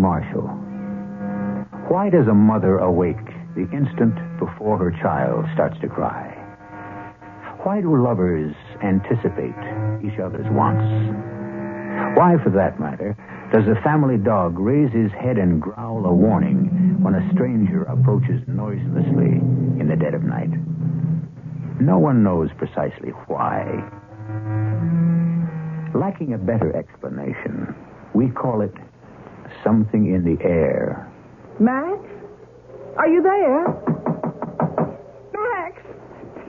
Marshall. Why does a mother awake the instant before her child starts to cry? Why do lovers anticipate each other's wants? Why, for that matter, does a family dog raise his head and growl a warning when a stranger approaches noiselessly in the dead of night? No one knows precisely why. Lacking a better explanation, we call it something in the air. Max? Are you there? Max!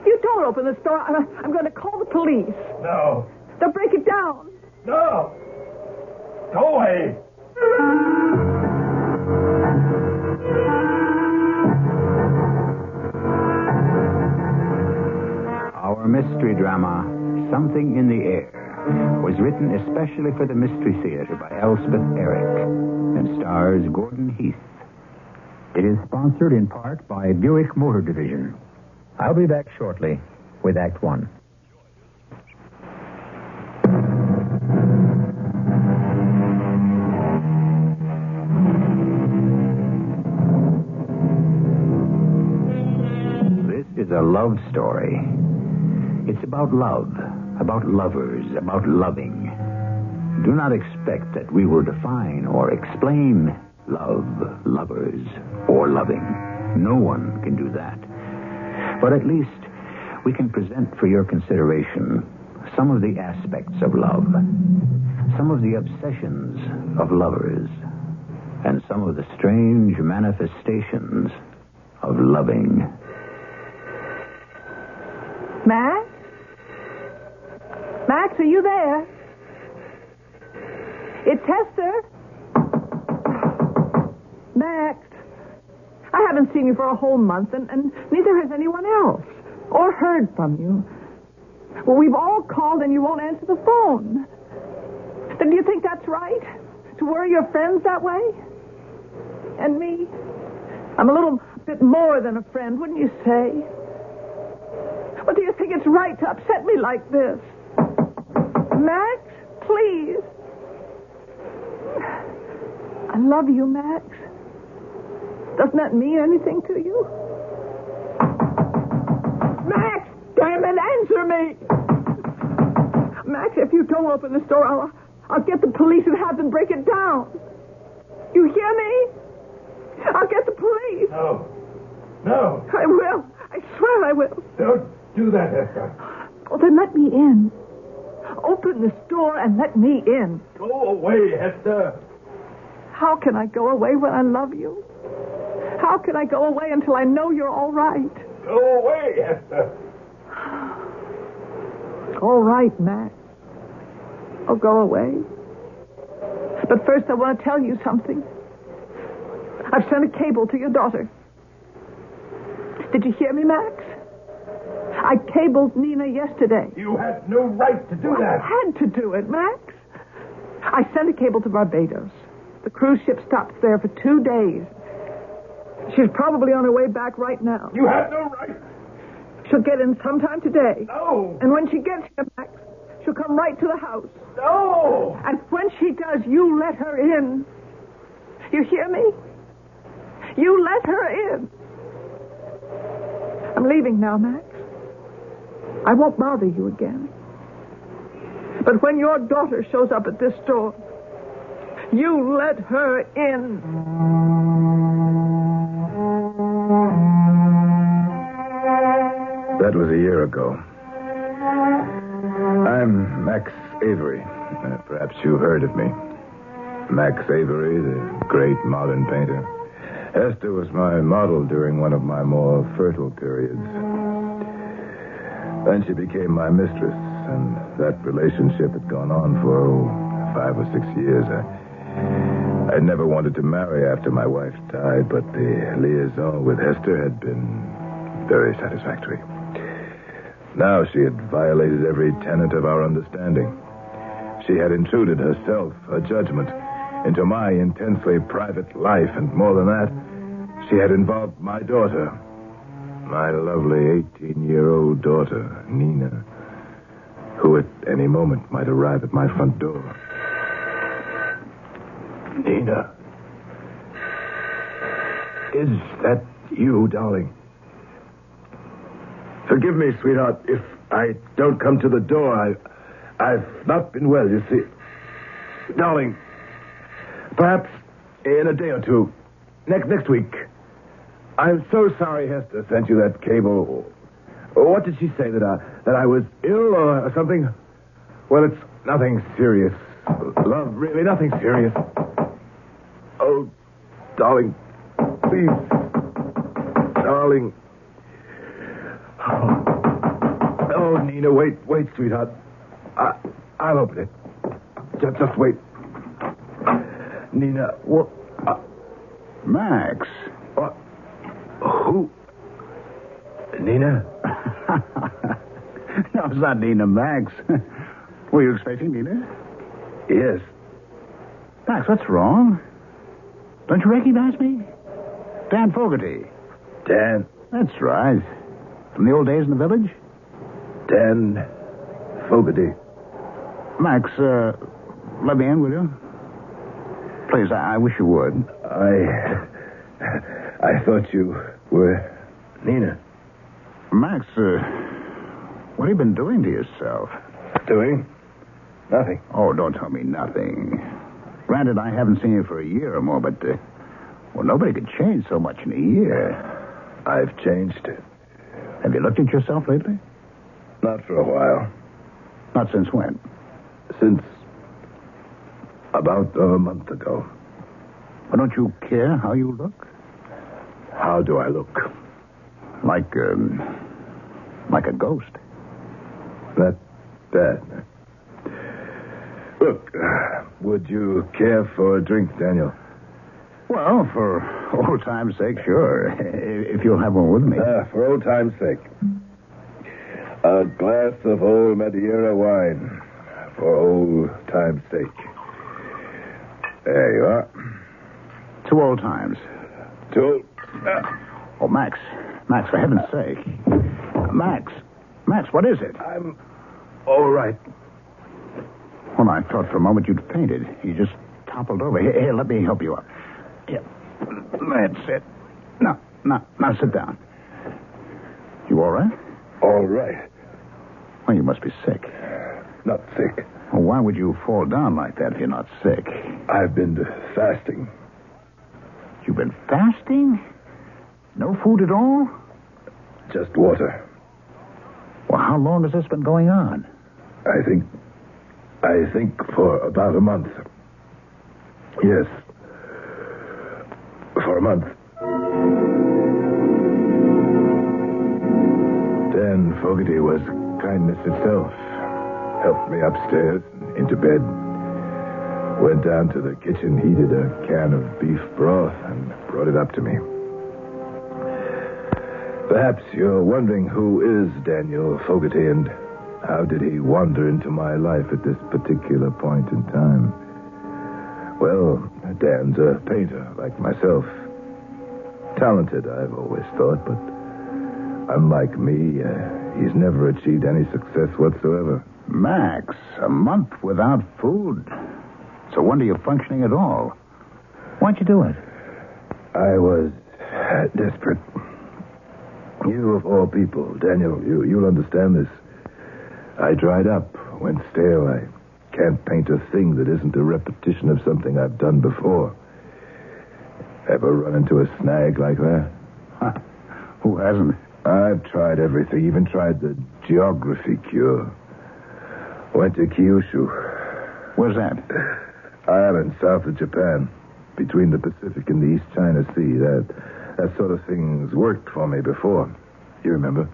You don't open the store. I'm, I'm going to call the police. No. They'll break it down. No. Go away. Our mystery drama, Something in the Air, was written especially for the Mystery Theater by Elspeth Eric and stars Gordon Heath. It is sponsored in part by Buick Motor Division. I'll be back shortly with Act One. This is a love story. It's about love, about lovers, about loving. Do not expect that we will define or explain love, lovers, or loving. No one can do that. But at least we can present for your consideration some of the aspects of love, some of the obsessions of lovers, and some of the strange manifestations of loving. Max? Max, are you there? It's Hester. Max, I haven't seen you for a whole month, and, and neither has anyone else, or heard from you. Well, we've all called, and you won't answer the phone. Then do you think that's right? To worry your friends that way? And me? I'm a little bit more than a friend, wouldn't you say? But do you think it's right to upset me like this? Max, please. I love you, Max. Doesn't that mean anything to you? Max, damn it, answer me. Max, if you don't open the door, I'll, I'll get the police and have them break it down. You hear me? I'll get the police. No. No. I will. I swear I will. Don't do that, Hester. Well, then let me in. Open the door and let me in. Go away, Hester. How can I go away when I love you? How can I go away until I know you're all right? Go away, Hester. All right, Max. I'll go away. But first, I want to tell you something. I've sent a cable to your daughter. Did you hear me, Max? I cabled Nina yesterday. You had no right to do that. I had to do it, Max. I sent a cable to Barbados. The cruise ship stops there for two days. She's probably on her way back right now. You had no right. She'll get in sometime today. No. And when she gets here, Max, she'll come right to the house. No. And when she does, you let her in. You hear me? You let her in. I'm leaving now, Max. I won't bother you again. But when your daughter shows up at this store, you let her in. That was a year ago. I'm Max Avery. Uh, perhaps you heard of me. Max Avery, the great modern painter. Hester was my model during one of my more fertile periods. Then she became my mistress, and that relationship had gone on for oh, five or six years. I, I never wanted to marry after my wife died, but the liaison with Hester had been very satisfactory. Now she had violated every tenet of our understanding. She had intruded herself, her judgment, into my intensely private life, and more than that, she had involved my daughter, my lovely 18 year old daughter, Nina, who at any moment might arrive at my front door. Nina. Is that you, darling? Forgive me, sweetheart, if I don't come to the door. I, I've not been well, you see. Darling, perhaps in a day or two, next next week. I'm so sorry Hester sent you that cable. What did she say that I that I was ill or something? Well, it's nothing serious. Love, really, nothing serious. Oh, darling, please, darling. Oh, oh Nina, wait, wait, sweetheart. I, I'll open it. Just, just wait. Nina, what? Uh, Max. what? Who? Nina? no, it's not Nina Max. Were you expecting Nina? Yes. Max, what's wrong? Don't you recognize me? Dan Fogarty. Dan. That's right. From the old days in the village? Dan Fogarty. Max, uh, let me in, will you? Please, I, I wish you would. I. I thought you were Nina. Max, uh, what have you been doing to yourself? Doing? Nothing. Oh, don't tell me nothing. Granted, I haven't seen you for a year or more, but, uh, well, nobody could change so much in a year. I've changed. Have you looked at yourself lately? Not for a while. Not since when? Since about a month ago. Well, don't you care how you look? How do I look? Like, um, like a ghost. That bad. Look, uh, would you care for a drink, Daniel? Well, for old time's sake, sure. If you'll have one with me. Ah, for old time's sake. A glass of old Madeira wine. For old time's sake. There you are. Two old times. Two. Uh, oh, Max. Max, for heaven's sake. Max. Max, what is it? I'm all right. Well, I thought for a moment you'd fainted. You just toppled over. Here, here, let me help you up. Here. That's it. Now, now, now sit down. You all right? All right. Well, you must be sick. Not sick. Well, why would you fall down like that if you're not sick? I've been fasting. You've been fasting? No food at all? Just water. Well, how long has this been going on? I think. I think for about a month. Yes. For a month. Dan Fogarty was kindness itself. Helped me upstairs, into bed. Went down to the kitchen, heated a can of beef broth, and brought it up to me. Perhaps you're wondering who is Daniel Fogarty and how did he wander into my life at this particular point in time? Well, Dan's a painter like myself. Talented, I've always thought, but unlike me, uh, he's never achieved any success whatsoever. Max, a month without food. It's a wonder you're functioning at all. Why'd you do it? I was uh, desperate. You, of all people, Daniel, you, you'll understand this. I dried up, went stale. I can't paint a thing that isn't a repetition of something I've done before. Ever run into a snag like that? Huh. Who hasn't? I've tried everything, even tried the geography cure. Went to Kyushu, Where's that? island south of Japan, between the Pacific and the East China Sea. That that sort of thing's worked for me before. You remember?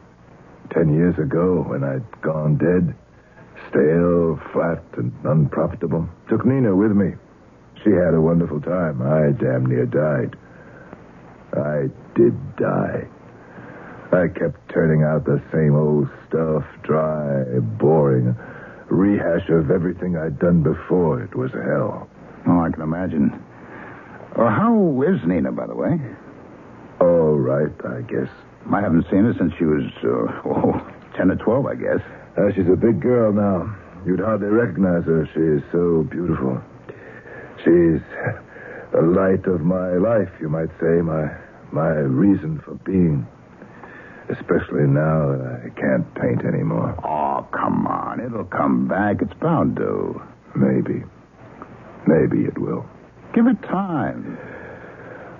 Ten years ago, when I'd gone dead, stale, flat, and unprofitable. Took Nina with me. She had a wonderful time. I damn near died. I did die. I kept turning out the same old stuff, dry, boring, rehash of everything I'd done before. It was hell. Oh, I can imagine. Uh, how is Nina, by the way? All right, I guess. I haven't seen her since she was, uh, oh, 10 or 12, I guess. Uh, she's a big girl now. You'd hardly recognize her. She is so beautiful. She's the light of my life, you might say, my my reason for being. Especially now that I can't paint anymore. Oh, come on. It'll come back. It's bound to. Maybe. Maybe it will. Give it time.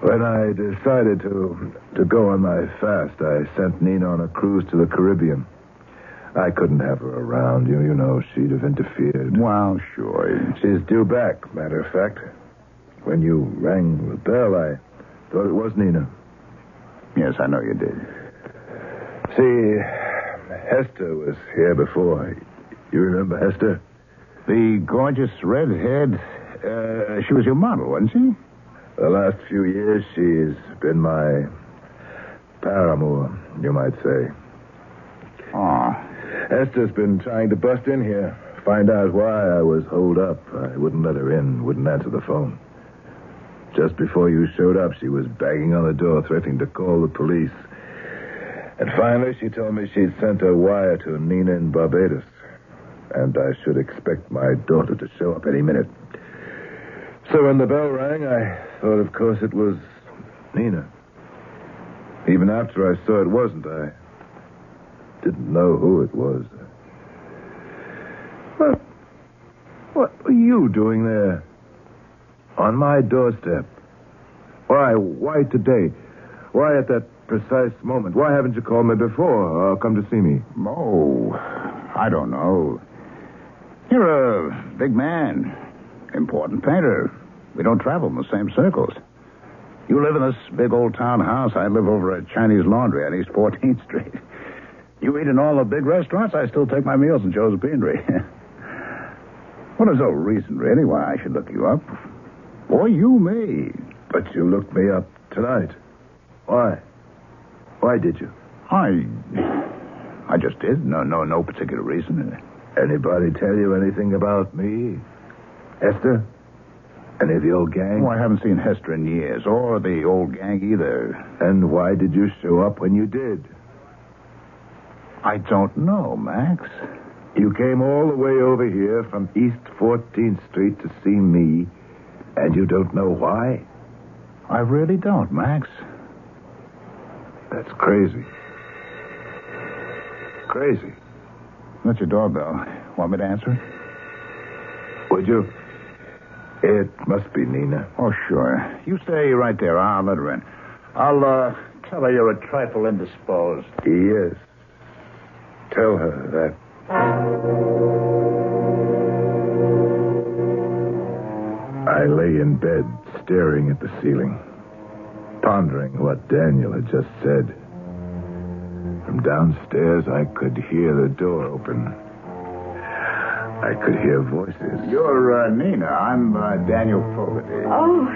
When I decided to to go on my fast, I sent Nina on a cruise to the Caribbean. I couldn't have her around. You you know she'd have interfered. Well, sure. She's due back, matter of fact. When you rang the bell, I thought it was Nina. Yes, I know you did. See, Hester was here before. You remember Hester? The gorgeous redhead. Uh, she was your model, wasn't she? The last few years, she's been my paramour, you might say. Ah. Hester's been trying to bust in here, find out why I was holed up. I wouldn't let her in, wouldn't answer the phone. Just before you showed up, she was banging on the door, threatening to call the police. And finally, she told me she'd sent a wire to Nina in Barbados. And I should expect my daughter to show up any minute. So when the bell rang, I thought, of course, it was Nina. Even after I saw it wasn't, I didn't know who it was. What? What were you doing there? On my doorstep. Why? Why today? Why at that precise moment? Why haven't you called me before or come to see me? Oh, I don't know. You're a big man, important painter. We don't travel in the same circles. You live in this big old town house. I live over at Chinese Laundry on East 14th Street. You eat in all the big restaurants. I still take my meals in Joe's Beanery. well, there's no reason, really, why I should look you up. Or you me. But you looked me up tonight. Why? Why did you? I. I just did. No, no, no particular reason. Anybody tell you anything about me? Hester? Any of the old gang? Oh, I haven't seen Hester in years, or the old gang either. And why did you show up when you did? I don't know, Max. You came all the way over here from East 14th Street to see me, and you don't know why? I really don't, Max. That's crazy. Crazy. That's your doorbell. Want me to answer it? Would you? It must be Nina. Oh, sure. You stay right there. I'll let her in. I'll, uh, tell her you're a trifle indisposed. Yes. Tell her that. I lay in bed, staring at the ceiling, pondering what Daniel had just said. From downstairs, I could hear the door open. I could hear voices. You're, uh, Nina. I'm, uh, Daniel Fogarty. Oh,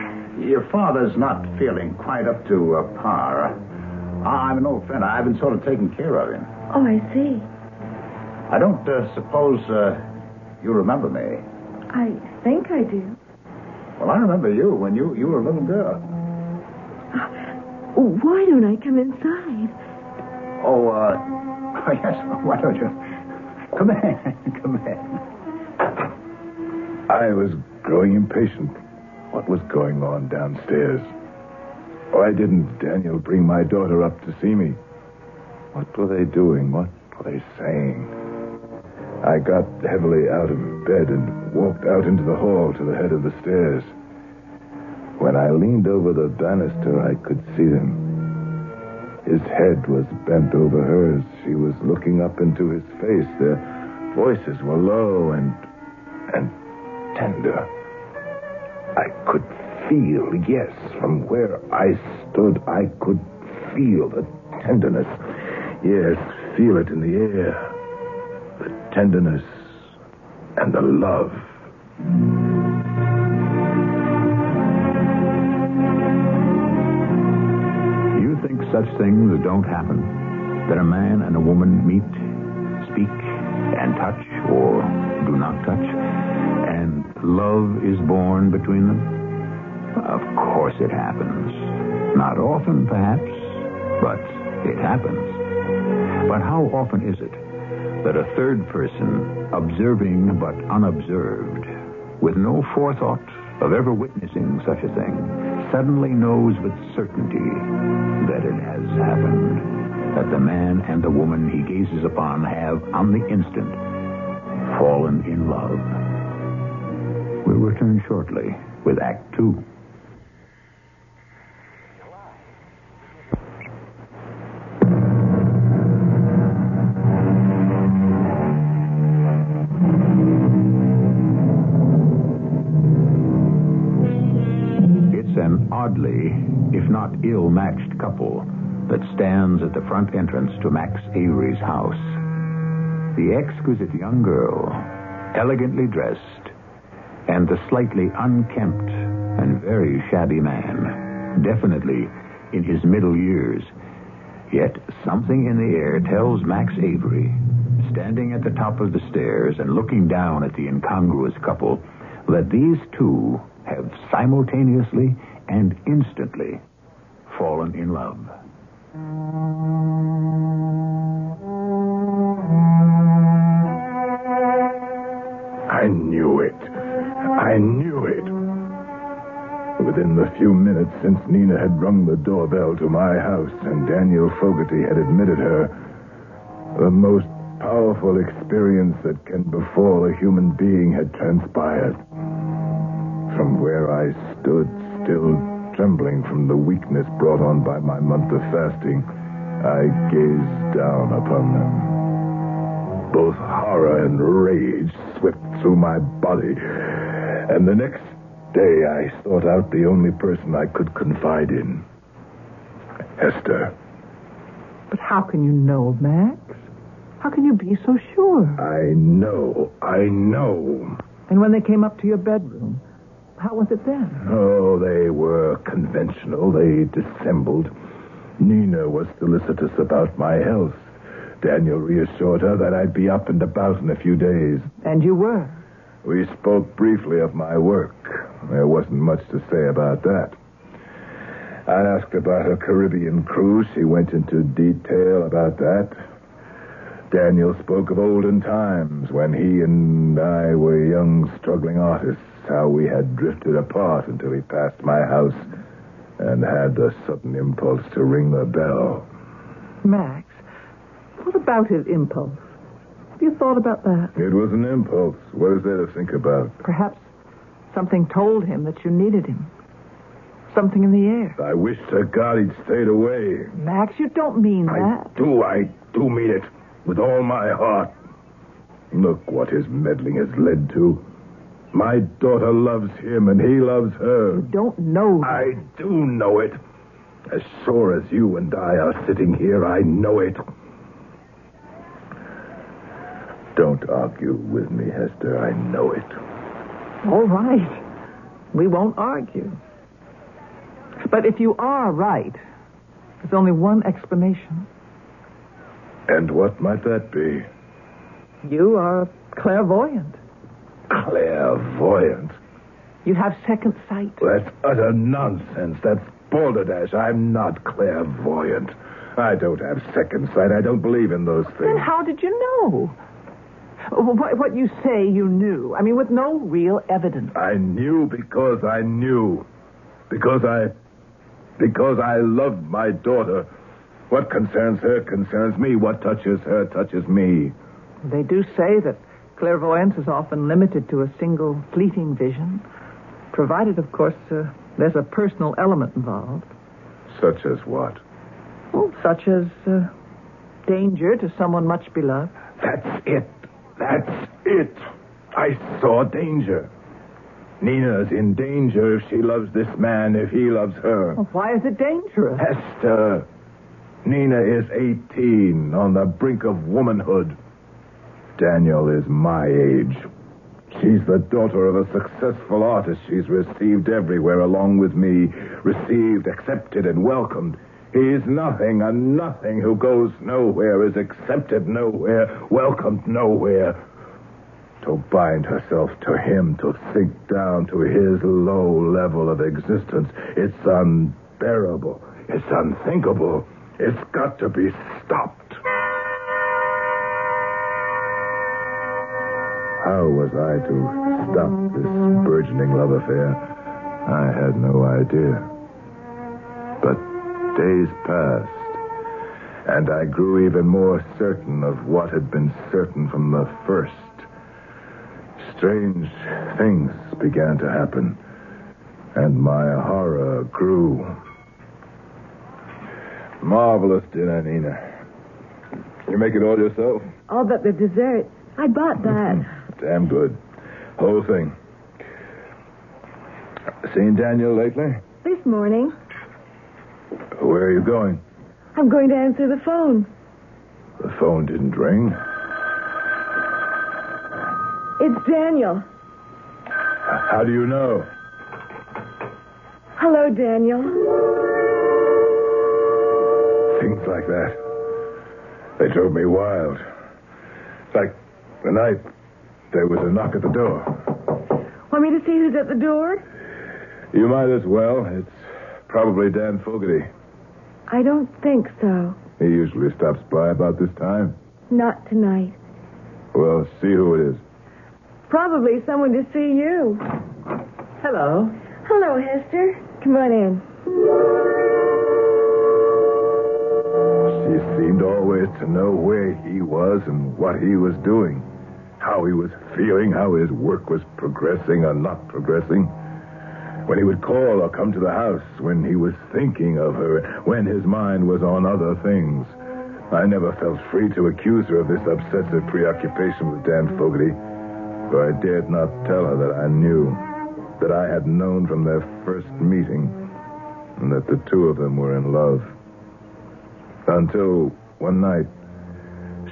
Your father's not feeling quite up to uh, par. I'm an old friend. I've been sort of taking care of him. oh, I see. I don't uh, suppose uh, you remember me. I think I do. Well, I remember you when you, you were a little girl. Why don't I come inside? Oh, uh, oh, yes. Why don't you? Come in. Come in. I was growing impatient. What was going on downstairs? Why didn't Daniel bring my daughter up to see me? What were they doing? What were they saying? I got heavily out of bed and walked out into the hall to the head of the stairs. When I leaned over the banister, I could see them. His head was bent over hers. She was looking up into his face. Their voices were low and and tender. I could feel, yes, from where I stood, I could feel the tenderness. Yes, feel it in the air. The tenderness and the love. You think such things don't happen? That a man and a woman meet, speak, and touch, or do not touch, love is born between them? Of course it happens. Not often, perhaps, but it happens. But how often is it that a third person, observing but unobserved, with no forethought, of ever witnessing such a thing, suddenly knows with certainty that it has happened. That the man and the woman he gazes upon have, on the instant, fallen in love. We'll return shortly with Act Two. It's an oddly, if not ill matched couple that stands at the front entrance to Max Avery's house. The exquisite young girl, elegantly dressed, and the slightly unkempt and very shabby man, definitely in his middle years. Yet something in the air tells Max Avery, standing at the top of the stairs and looking down at the incongruous couple, that these two have simultaneously and instantly fallen in love. I knew it. I knew it. Within the few minutes since Nina had rung the doorbell to my house and Daniel Fogarty had admitted her, the most powerful experience that can befall a human being had transpired. From where I stood, still trembling from the weakness brought on by my month of fasting, I gazed down upon them. Both horror and rage swept through my body. And the next day, I sought out the only person I could confide in Hester. But how can you know, Max? How can you be so sure? I know, I know. And when they came up to your bedroom, how was it then? Oh, they were conventional. They dissembled. Nina was solicitous about my health. Daniel reassured her that I'd be up and about in a few days. And you were. We spoke briefly of my work. There wasn't much to say about that. I asked about her Caribbean cruise. She went into detail about that. Daniel spoke of olden times when he and I were young, struggling artists, how we had drifted apart until he passed my house and had the sudden impulse to ring the bell. Max, what about his impulse? You thought about that? It was an impulse. What is there to think about? Perhaps something told him that you needed him. Something in the air. I wish to God he'd stayed away. Max, you don't mean I that. do, I do mean it. With all my heart. Look what his meddling has led to. My daughter loves him and he loves her. You don't know. that. I do know it. As sure as you and I are sitting here, I know it. Don't argue with me, Hester. I know it. All right. We won't argue. But if you are right, there's only one explanation. And what might that be? You are clairvoyant. Clairvoyant. You have second sight. That's utter nonsense. That's balderdash. I'm not clairvoyant. I don't have second sight. I don't believe in those things. Then how did you know? What, what you say you knew. I mean, with no real evidence. I knew because I knew. Because I. Because I loved my daughter. What concerns her concerns me. What touches her touches me. They do say that clairvoyance is often limited to a single fleeting vision, provided, of course, uh, there's a personal element involved. Such as what? Well, such as uh, danger to someone much beloved. That's it. That's it. I saw danger. Nina's in danger if she loves this man, if he loves her. Well, why is it dangerous? Hester. Nina is 18, on the brink of womanhood. Daniel is my age. She's the daughter of a successful artist. She's received everywhere along with me. Received, accepted, and welcomed. He's nothing, a nothing who goes nowhere, is accepted nowhere, welcomed nowhere. To bind herself to him, to sink down to his low level of existence, it's unbearable. It's unthinkable. It's got to be stopped. How was I to stop this burgeoning love affair? I had no idea. But days passed, and I grew even more certain of what had been certain from the first. Strange things began to happen, and my horror grew. Marvelous dinner, Nina. You make it all yourself? All but the dessert. I bought that. Damn good. Whole thing. Seen Daniel lately? this morning, Where are you going? I'm going to answer the phone. The phone didn't ring. It's Daniel. How do you know? Hello, Daniel. Things like that. They drove me wild. Like the night there was a knock at the door. Want me to see who's at the door? You might as well. It's probably Dan Fogarty. I don't think so. He usually stops by about this time. Not tonight. Well, see who it is. Probably someone to see you. Hello. Hello, Hester. Come on in. She seemed always to know where he was and what he was doing, how he was feeling, how his work was progressing or not progressing. When he would call or come to the house, when he was thinking of her, when his mind was on other things. I never felt free to accuse her of this obsessive preoccupation with Dan Fogarty, for I dared not tell her that I knew, that I had known from their first meeting, and that the two of them were in love. Until one night,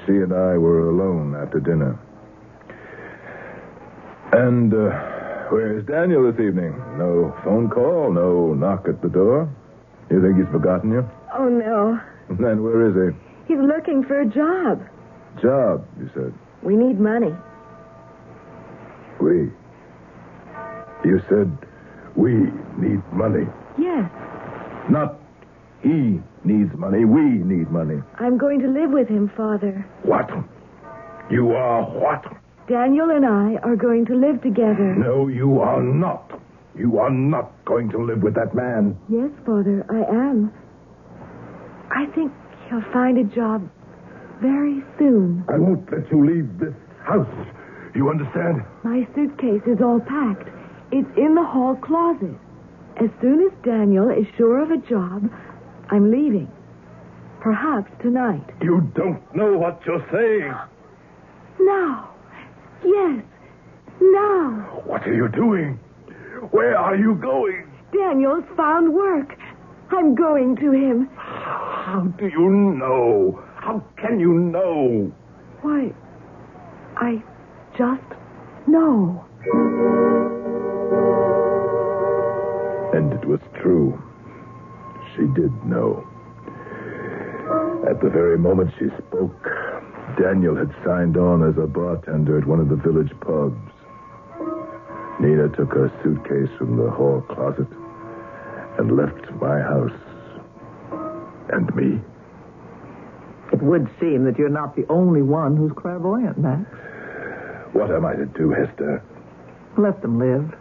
she and I were alone after dinner. And uh, where's Daniel this evening? No phone call, no knock at the door. You think he's forgotten you? Oh, no. Then where is he? He's looking for a job. Job, you said. We need money. We. You said we need money. Yes. Not he needs money. We need money. I'm going to live with him, Father. What? You are what? Daniel and I are going to live together. No, you are not. You are not going to live with that man. Yes, Father, I am. I think he'll find a job very soon. I won't let you leave this house. You understand? My suitcase is all packed. It's in the hall closet. As soon as Daniel is sure of a job, I'm leaving. Perhaps tonight. You don't know what you're saying. Now. Yes. Now. What are you doing? Where are you going? Daniel's found work. I'm going to him. How do you know? How can you know? Why, I just know. And it was true. She did know. At the very moment she spoke, Daniel had signed on as a bartender at one of the village pubs. Nina took her suitcase from the hall closet and left my house. And me. It would seem that you're not the only one who's clairvoyant, Max. What am I to do, Hester? Let them live.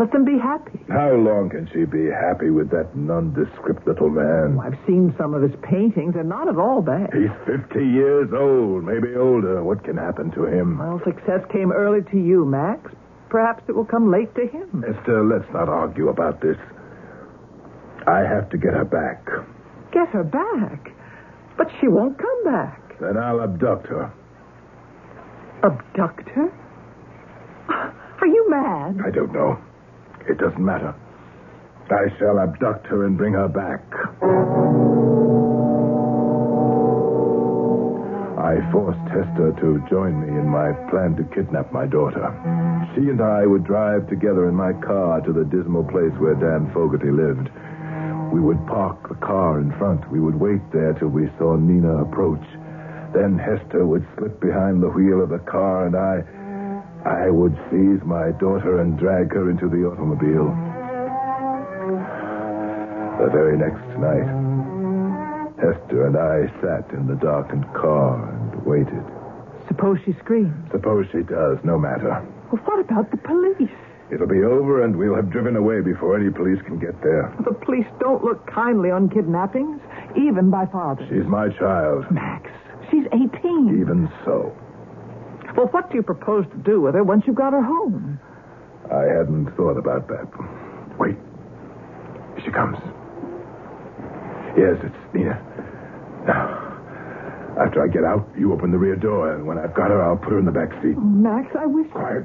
Let them be happy. How long can she be happy with that nondescript little man? Oh, I've seen some of his paintings. They're not at all bad. He's 50 years old, maybe older. What can happen to him? Well, success came early to you, Max. Perhaps it will come late to him. Hester, let's not argue about this. I have to get her back. Get her back. But she won't come back. Then I'll abduct her. Abduct her? Ah, are you mad? I don't know. It doesn't matter. I shall abduct her and bring her back. I forced Hester to join me in my plan to kidnap my daughter. She and I would drive together in my car to the dismal place where Dan Fogarty lived. We would park the car in front. We would wait there till we saw Nina approach. Then Hester would slip behind the wheel of the car, and I. I would seize my daughter and drag her into the automobile. The very next night, Hester and I sat in the darkened car and waited. Suppose she screams. Suppose she does, no matter. Well, what about the police? It'll be over, and we'll have driven away before any police can get there. The police don't look kindly on kidnappings, even by fathers. She's my child. Max, she's 18. Even so, Well, what do you propose to do with her once you've got her home? I hadn't thought about that. Wait. Here she comes. Yes, it's Nina. Now, after I get out, you open the rear door, and when I've got her, I'll put her in the back seat. Oh, Max, I wish. Quiet.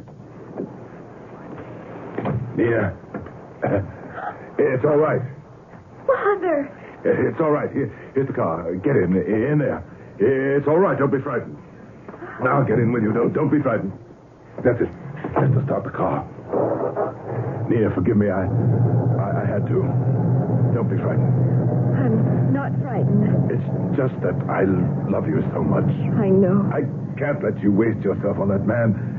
Nina. It's all right. Father! It's all right. Here, here's the car. Get in. In there. It's all right. Don't be frightened. Now get in with you. Don't, don't be frightened. That's it. Just to start the car. Nina, forgive me. I, I, I had to. Don't be frightened. I'm not frightened. It's just that I love you so much. I know. I can't let you waste yourself on that man.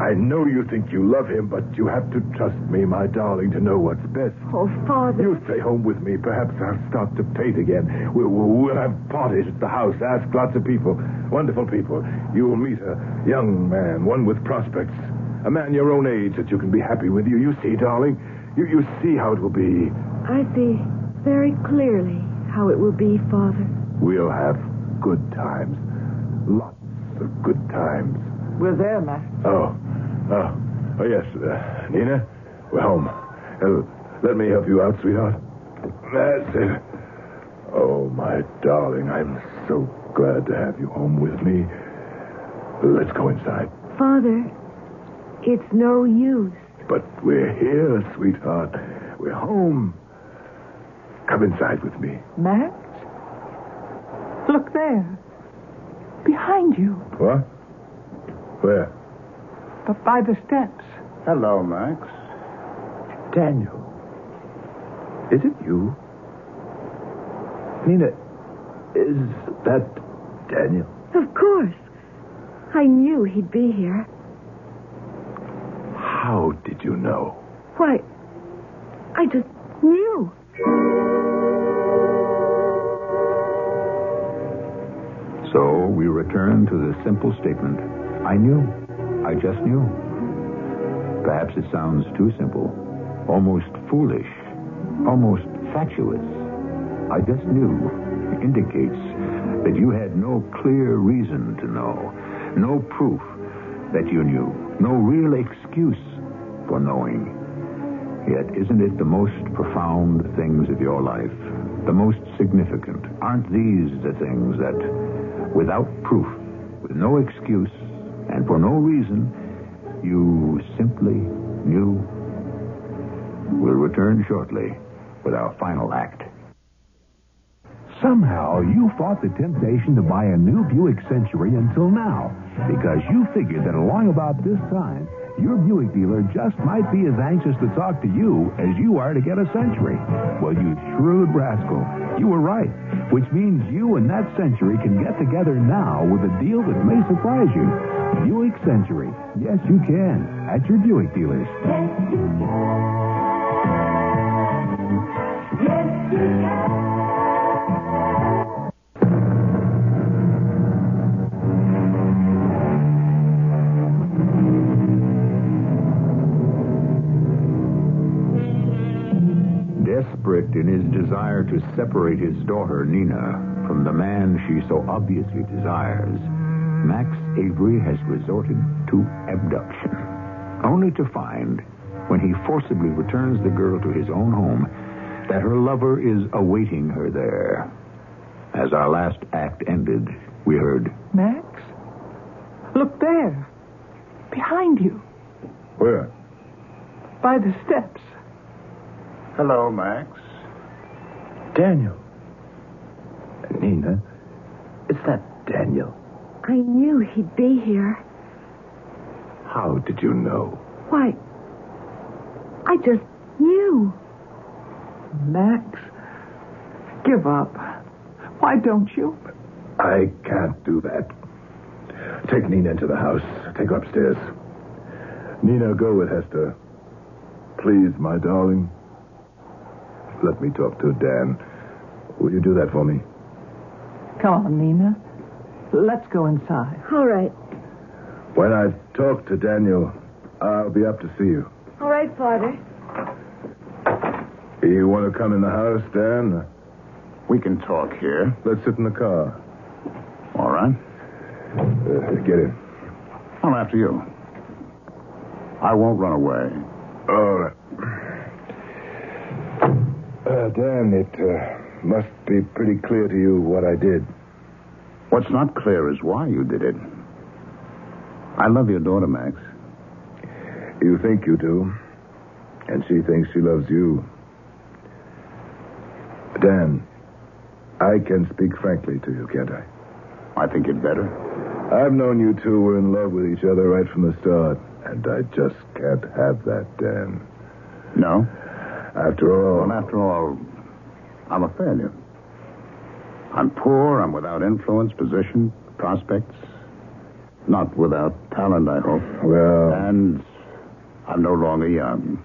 I know you think you love him, but you have to trust me, my darling, to know what's best. Oh, Father. You stay home with me. Perhaps I'll start to paint again. We'll, we'll have parties at the house. Ask lots of people. Wonderful people. You'll meet a young man, one with prospects. A man your own age that you can be happy with. You, you see, darling. You, you see how it will be. I see very clearly how it will be, Father. We'll have good times. Lots of good times. We're there, Master. Oh, oh, oh yes, uh, Nina, we're home. Uh, let me help you out, sweetheart. That's it. Oh, my darling, I'm so glad to have you home with me. Let's go inside. Father, it's no use. But we're here, sweetheart. We're home. Come inside with me. Max? Look there. Behind you. What? Where? But by the steps. Hello, Max. Daniel. Is it you? Nina, is that Daniel? Of course. I knew he'd be here. How did you know? Why, I just knew. So we return to the simple statement I knew. I just knew. Perhaps it sounds too simple, almost foolish, almost fatuous. I just knew indicates that you had no clear reason to know, no proof that you knew, no real excuse for knowing. Yet, isn't it the most profound things of your life, the most significant? Aren't these the things that, without proof, with no excuse, and for no reason, you simply knew? We'll return shortly with our final act. Somehow you fought the temptation to buy a new Buick Century until now because you figured that along about this time, your Buick dealer just might be as anxious to talk to you as you are to get a Century. Well, you shrewd rascal, you were right, which means you and that Century can get together now with a deal that may surprise you. Buick Century. Yes, you can. At your Buick dealers. Desperate in his desire to separate his daughter, Nina, from the man she so obviously desires, Max Avery has resorted to abduction. Only to find, when he forcibly returns the girl to his own home, that her lover is awaiting her there. As our last act ended, we heard, Max? Look there. Behind you. Where? By the steps. Hello, Max. Daniel. Nina, is that Daniel? I knew he'd be here. How did you know? Why, I just knew. Max, give up. Why don't you? I can't do that. Take Nina into the house. Take her upstairs. Nina, go with Hester. Please, my darling. Let me talk to Dan. Will you do that for me? Come on, Nina. Let's go inside. All right. When I've talked to Daniel, I'll be up to see you. All right, Father. You want to come in the house, Dan? We can talk here. Let's sit in the car. All right. Uh, get in. Well, after you. I won't run away. All right. Uh, Dan, it uh, must be pretty clear to you what I did. What's not clear is why you did it. I love your daughter, Max. You think you do, and she thinks she loves you. Dan, I can speak frankly to you, can't I? I think you'd better. I've known you two were in love with each other right from the start, and I just can't have that, Dan. No? After all, Well, after all, I'm a failure. I'm poor, I'm without influence, position, prospects. Not without talent, I hope. well, And I'm no longer young.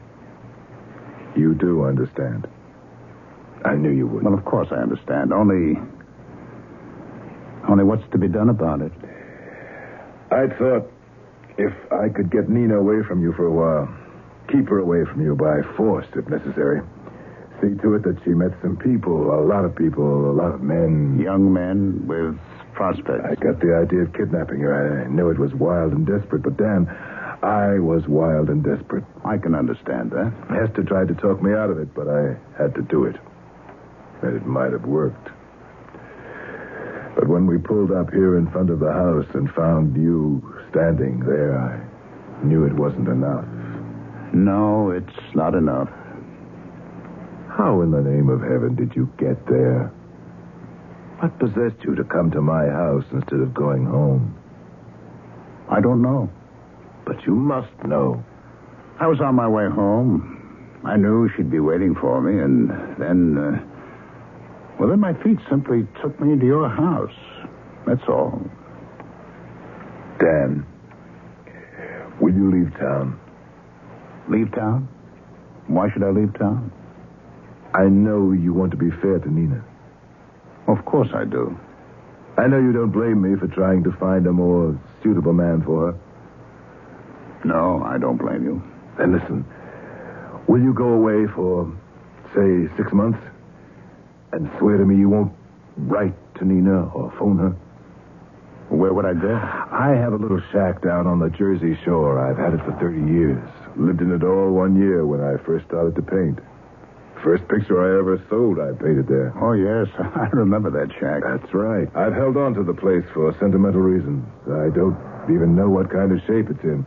you do understand. I knew you would. Well, of course I understand. Only. Only what's to be done about it? I thought if I could get Nina away from you for a while, keep her away from you by force if necessary, see to it that she met some people, a lot of people, a lot of men. Young men with prospects. I got the idea of kidnapping her. I knew it was wild and desperate, but Dan, I was wild and desperate. I can understand that. Hester tried to talk me out of it, but I had to do it. And it might have worked. But when we pulled up here in front of the house and found you standing there, I knew it wasn't enough. No, it's not enough. How in the name of heaven did you get there? What possessed you to come to my house instead of going home? I don't know. But you must know. I was on my way home. I knew she'd be waiting for me, and then. Uh, well, then my feet simply took me into your house. That's all. Dan, will you leave town? Leave town? Why should I leave town? I know you want to be fair to Nina. Of course I do. I know you don't blame me for trying to find a more suitable man for her. No, I don't blame you. Then listen. Will you go away for, say, six months? And swear to me you won't write to Nina or phone her? Where would I go? I have a little shack down on the Jersey shore. I've had it for 30 years. Lived in it all one year when I first started to paint. First picture I ever sold, I painted there. Oh, yes. I remember that shack. That's right. I've held on to the place for sentimental reasons. I don't even know what kind of shape it's in.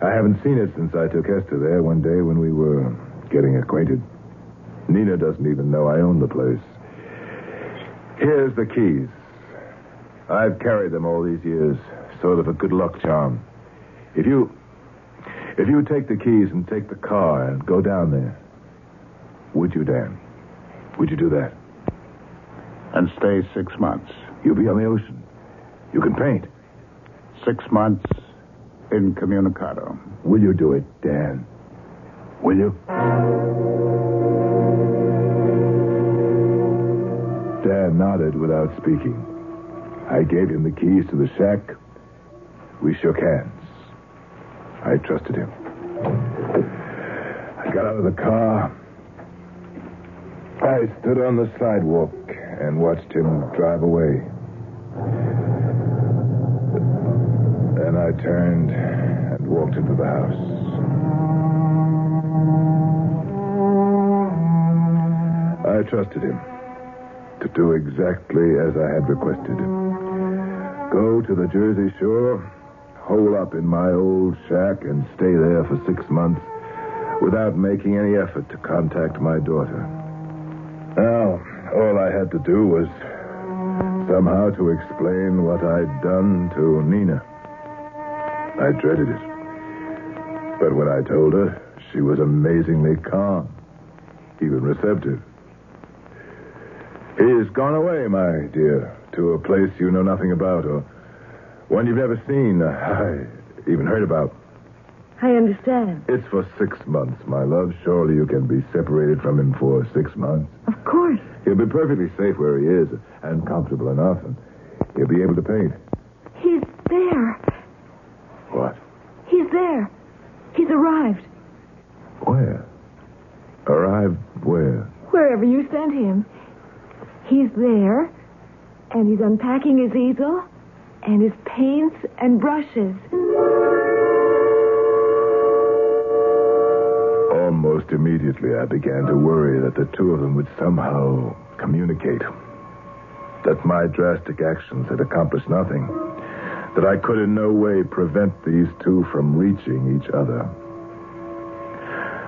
I haven't seen it since I took Hester there one day when we were getting acquainted. Nina doesn't even know I own the place. Here's the keys. I've carried them all these years, sort of a good luck charm. If you if you take the keys and take the car and go down there, would you, Dan? Would you do that? And stay six months. You'll be on the ocean. You can paint. Six months incommunicado. Will you do it, Dan? Will you? Dan nodded without speaking. I gave him the keys to the shack. We shook hands. I trusted him. I got out of the car. I stood on the sidewalk and watched him drive away. Then I turned and walked into the house. I trusted him to do exactly as I had requested. Go to the Jersey Shore, hole up in my old shack, and stay there for six months without making any effort to contact my daughter. Now, all I had to do was somehow to explain what I'd done to Nina. I dreaded it. But when I told her, she was amazingly calm, even receptive. He's gone away, my dear, to a place you know nothing about, or one you've never seen, uh, even heard about. I understand. It's for six months, my love. Surely you can be separated from him for six months. Of course. He'll be perfectly safe where he is, and comfortable enough, and he'll be able to paint. He's there. What? He's there. He's arrived. Where? Arrived where? Wherever you sent him. He's there, and he's unpacking his easel, and his paints and brushes. Almost immediately, I began to worry that the two of them would somehow communicate. That my drastic actions had accomplished nothing. That I could in no way prevent these two from reaching each other.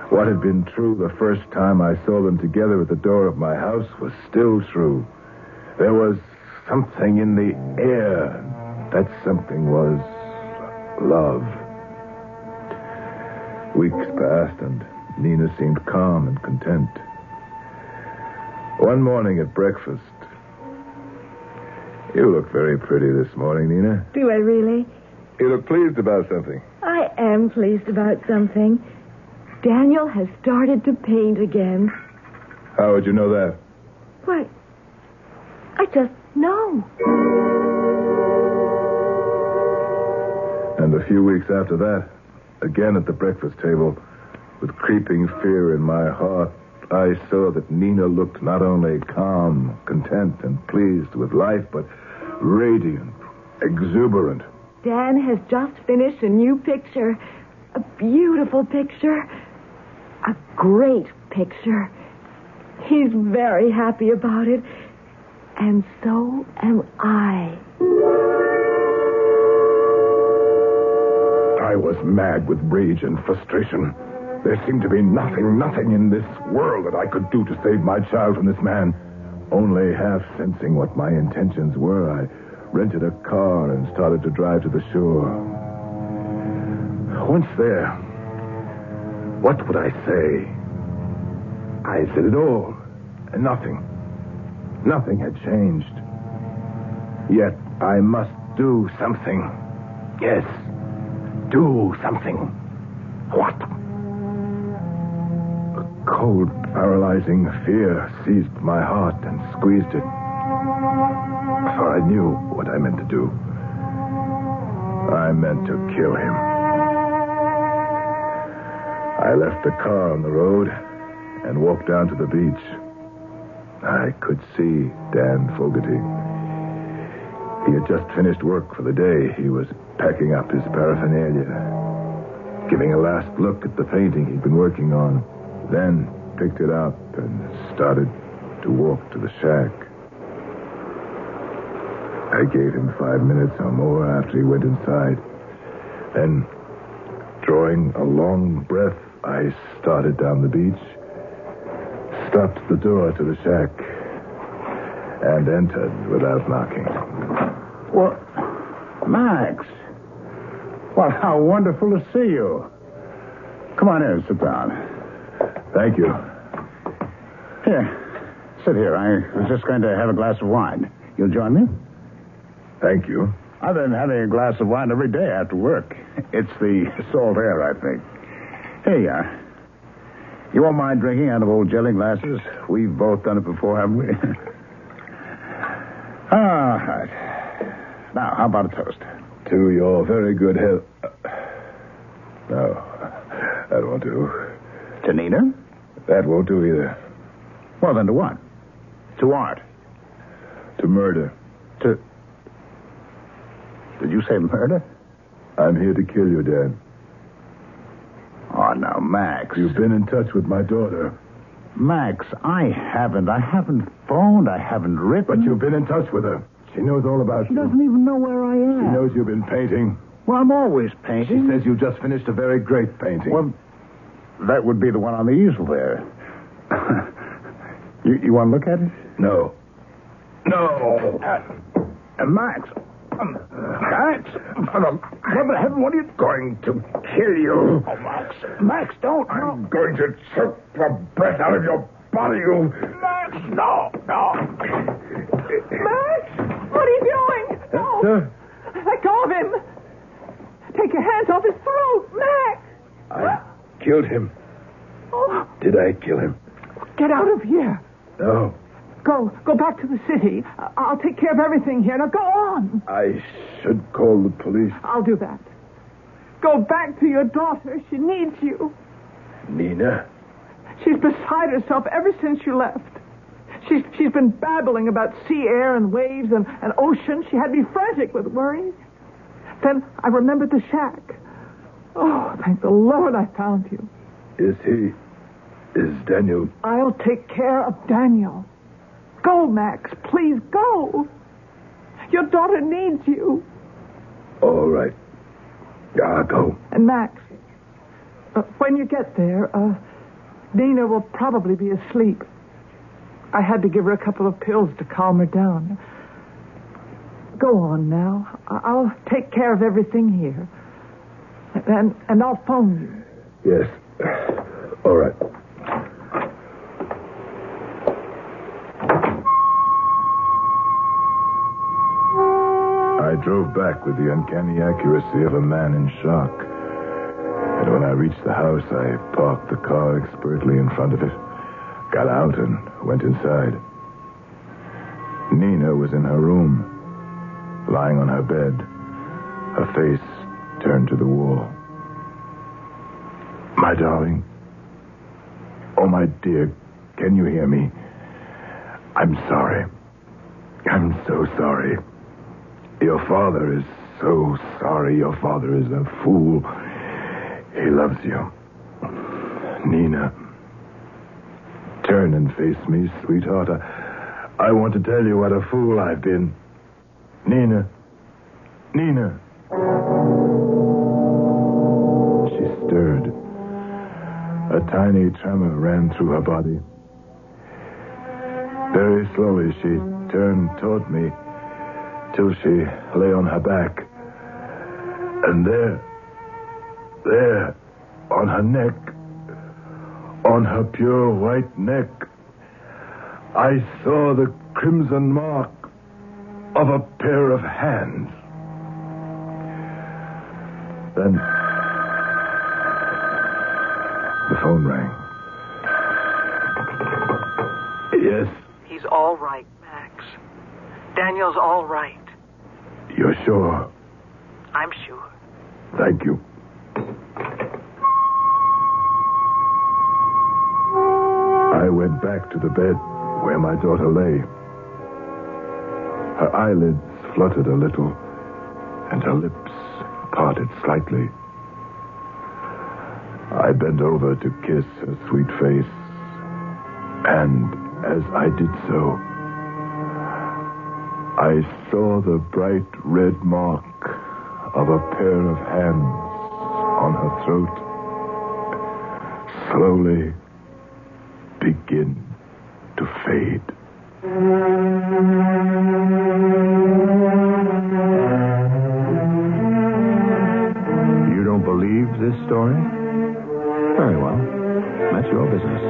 What had been true the first time I saw them together at the door of my house was still true. There was something in the air. That something was love. Weeks passed, and Nina seemed calm and content. One morning at breakfast, you look very pretty this morning, Nina. Do I really? You look pleased about something. I am pleased about something. Daniel has started to paint again. How would you know that? Why, I just know. And a few weeks after that, again at the breakfast table, with creeping fear in my heart, I saw that Nina looked not only calm, content, and pleased with life, but radiant, exuberant. Dan has just finished a new picture. A beautiful picture. A great picture. He's very happy about it. And so am I. I was mad with rage and frustration. There seemed to be nothing, nothing in this world that I could do to save my child from this man. Only half sensing what my intentions were, I rented a car and started to drive to the shore. Once there, what would I say? I said it all, and nothing. Nothing had changed. Yet I must do something. Yes, do something. What? A cold, paralyzing fear seized my heart and squeezed it. For I knew what I meant to do. I meant to kill him. I left the car on the road and walked down to the beach. I could see Dan Fogarty. He had just finished work for the day. He was packing up his paraphernalia, giving a last look at the painting he'd been working on, then picked it up and started to walk to the shack. I gave him five minutes or more after he went inside. Then, drawing a long breath, I started down the beach, stopped the door to the shack, and entered without knocking. Well, Max. Well, how wonderful to see you. Come on in, sit down. Thank you. Here, sit here. I was just going to have a glass of wine. You'll join me? Thank you. I've been having a glass of wine every day after work. It's the salt air, I think. Here you uh, are. You won't mind drinking out of old jelly glasses? We've both done it before, haven't we? All right. Now, how about a toast? To your very good health. No, that won't do. To Nina? That won't do either. Well, then to what? To art. To murder. To. Did you say murder? I'm here to kill you, Dan. Oh, now, Max. You've been in touch with my daughter. Max, I haven't. I haven't phoned. I haven't written. But you've been in touch with her. She knows all about She you. doesn't even know where I am. She knows you've been painting. Well, I'm always painting. She painting. says you just finished a very great painting. Well, that would be the one on the easel there. you, you want to look at it? no. No. Uh, Max. Um, Max. For the love of heaven, what are you going to kill you. Oh, Max. Max, don't. I'm going to choke the breath out of your body, you. Max, no, no. Max! What are you doing? No! Sir? Let go of him! Take your hands off his throat! Max! I killed him. Oh, Did I kill him? get out of here! No. Go, go back to the city. I'll take care of everything here. Now go on. I should call the police. I'll do that. Go back to your daughter. She needs you. Nina? She's beside herself ever since you left. She's, she's been babbling about sea air and waves and, and ocean. She had me frantic with worry. Then I remembered the shack. Oh, thank the Lord I found you. Is he. Is Daniel. I'll take care of Daniel. Go, Max. Please go. Your daughter needs you. All right. I'll go. And Max, uh, when you get there, uh, Nina will probably be asleep. I had to give her a couple of pills to calm her down. Go on now. I'll take care of everything here. And, and I'll phone you. Yes. All right. I drove back with the uncanny accuracy of a man in shock. And when I reached the house, I parked the car expertly in front of it, got out, and went inside. Nina was in her room, lying on her bed, her face turned to the wall. My darling. Oh, my dear, can you hear me? I'm sorry. I'm so sorry. Your father is so sorry. Your father is a fool. He loves you. Nina, turn and face me, sweetheart. I, I want to tell you what a fool I've been. Nina. Nina. She stirred. A tiny tremor ran through her body. Very slowly, she turned toward me till she lay on her back. And there, there, on her neck, on her pure white neck, I saw the crimson mark of a pair of hands. Then the phone rang. Yes, He's all right, Max. Daniel's all right. you're sure. I'm sure. Thank you. Back to the bed where my daughter lay. Her eyelids fluttered a little, and her lips parted slightly. I bent over to kiss her sweet face, and as I did so, I saw the bright red mark of a pair of hands on her throat slowly begin to fade. You don't believe this story? Very well. That's your business.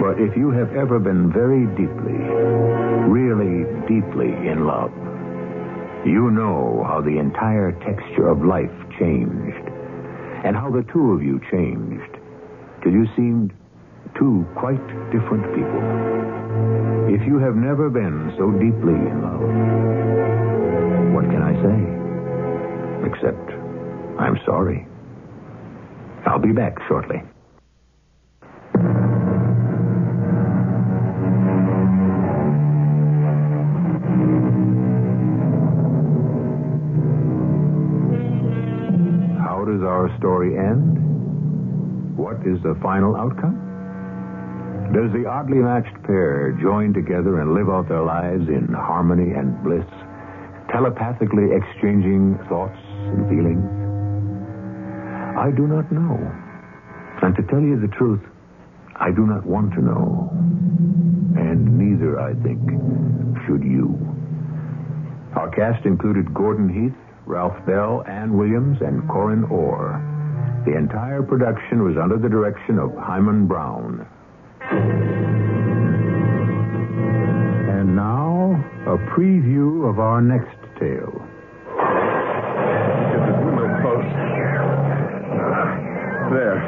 But if you have ever been very deeply, really deeply in love, you know how the entire texture of life changed, and how the two of you changed, till you seemed two quite different people. If you have never been so deeply in love, what can I say? Except, I'm sorry. I'll be back shortly. How does our story end? What is the final outcome? Does the oddly matched pair join together and live out their lives in harmony and bliss, telepathically exchanging thoughts and feelings? I do not know. And to tell you the truth, I do not want to know. And neither, I think, should you. Our cast included Gordon Heath, Ralph Bell, Ann Williams, and Corinne Orr. The entire production was under the direction of Himan Brown. And now, a preview of our next tale. Get this window closed. There.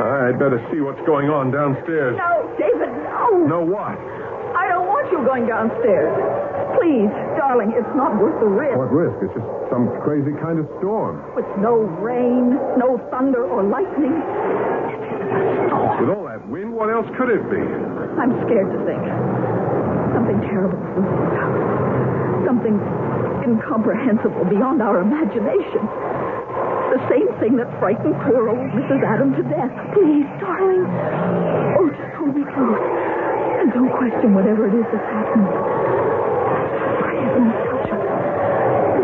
I'd better see what's going on downstairs. No, David, no. No what? I don't want you going downstairs. Please, darling, it's not worth the risk. What risk? It's just some crazy kind of storm. With no rain, no thunder or lightning. It's With all that wind, what else could it be? I'm scared to think. Something terrible, Something incomprehensible beyond our imagination. The same thing that frightened poor old Mrs. Adam to death. Please, darling. Oh, just hold me close. And don't question whatever it is that's happened. For heaven's touch us.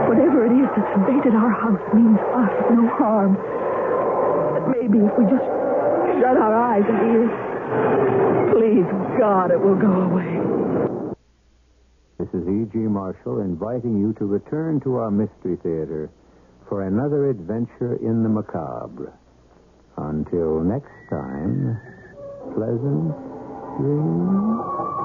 Whatever it is that's invaded our house means us no harm. But maybe if we just shut our eyes and ears, please, God, it will go away. This is E.G. Marshall inviting you to return to our Mystery Theater for another adventure in the macabre. Until next time, pleasant dreams.